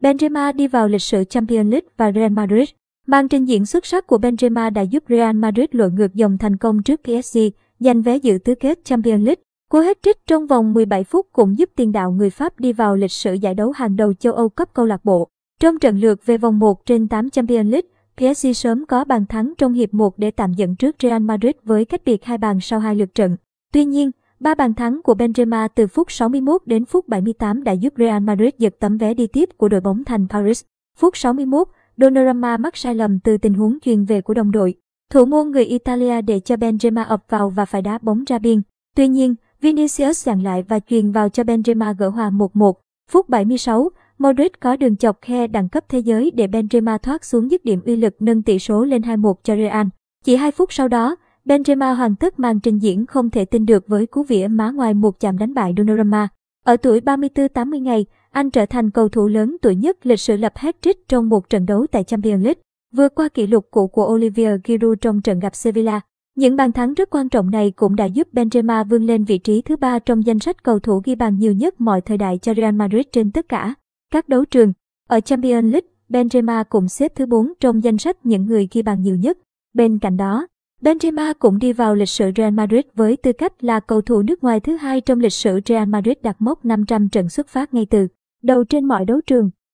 Benzema đi vào lịch sử Champions League và Real Madrid. Màn trình diễn xuất sắc của Benzema đã giúp Real Madrid lội ngược dòng thành công trước PSG, giành vé dự tứ kết Champions League. Cú hết trích trong vòng 17 phút cũng giúp tiền đạo người Pháp đi vào lịch sử giải đấu hàng đầu châu Âu cấp câu lạc bộ. Trong trận lượt về vòng 1 trên 8 Champions League, PSG sớm có bàn thắng trong hiệp 1 để tạm dẫn trước Real Madrid với cách biệt hai bàn sau hai lượt trận. Tuy nhiên, ba bàn thắng của Benzema từ phút 61 đến phút 78 đã giúp Real Madrid giật tấm vé đi tiếp của đội bóng thành Paris. Phút 61, Donnarumma mắc sai lầm từ tình huống chuyền về của đồng đội. Thủ môn người Italia để cho Benzema ập vào và phải đá bóng ra biên. Tuy nhiên, Vinicius chặn lại và chuyền vào cho Benzema gỡ hòa 1-1. Phút 76, Modric có đường chọc khe đẳng cấp thế giới để Benzema thoát xuống dứt điểm uy lực nâng tỷ số lên 2-1 cho Real. Chỉ 2 phút sau đó, Benzema hoàn tất màn trình diễn không thể tin được với cú vỉa má ngoài một chạm đánh bại Donnarumma. Ở tuổi 34-80 ngày, anh trở thành cầu thủ lớn tuổi nhất lịch sử lập hat-trick trong một trận đấu tại Champions League, vượt qua kỷ lục cũ của Olivier Giroud trong trận gặp Sevilla. Những bàn thắng rất quan trọng này cũng đã giúp Benzema vươn lên vị trí thứ ba trong danh sách cầu thủ ghi bàn nhiều nhất mọi thời đại cho Real Madrid trên tất cả các đấu trường. Ở Champions League, Benzema cũng xếp thứ 4 trong danh sách những người ghi bàn nhiều nhất. Bên cạnh đó, Benzema cũng đi vào lịch sử Real Madrid với tư cách là cầu thủ nước ngoài thứ hai trong lịch sử Real Madrid đặt mốc 500 trận xuất phát ngay từ đầu trên mọi đấu trường.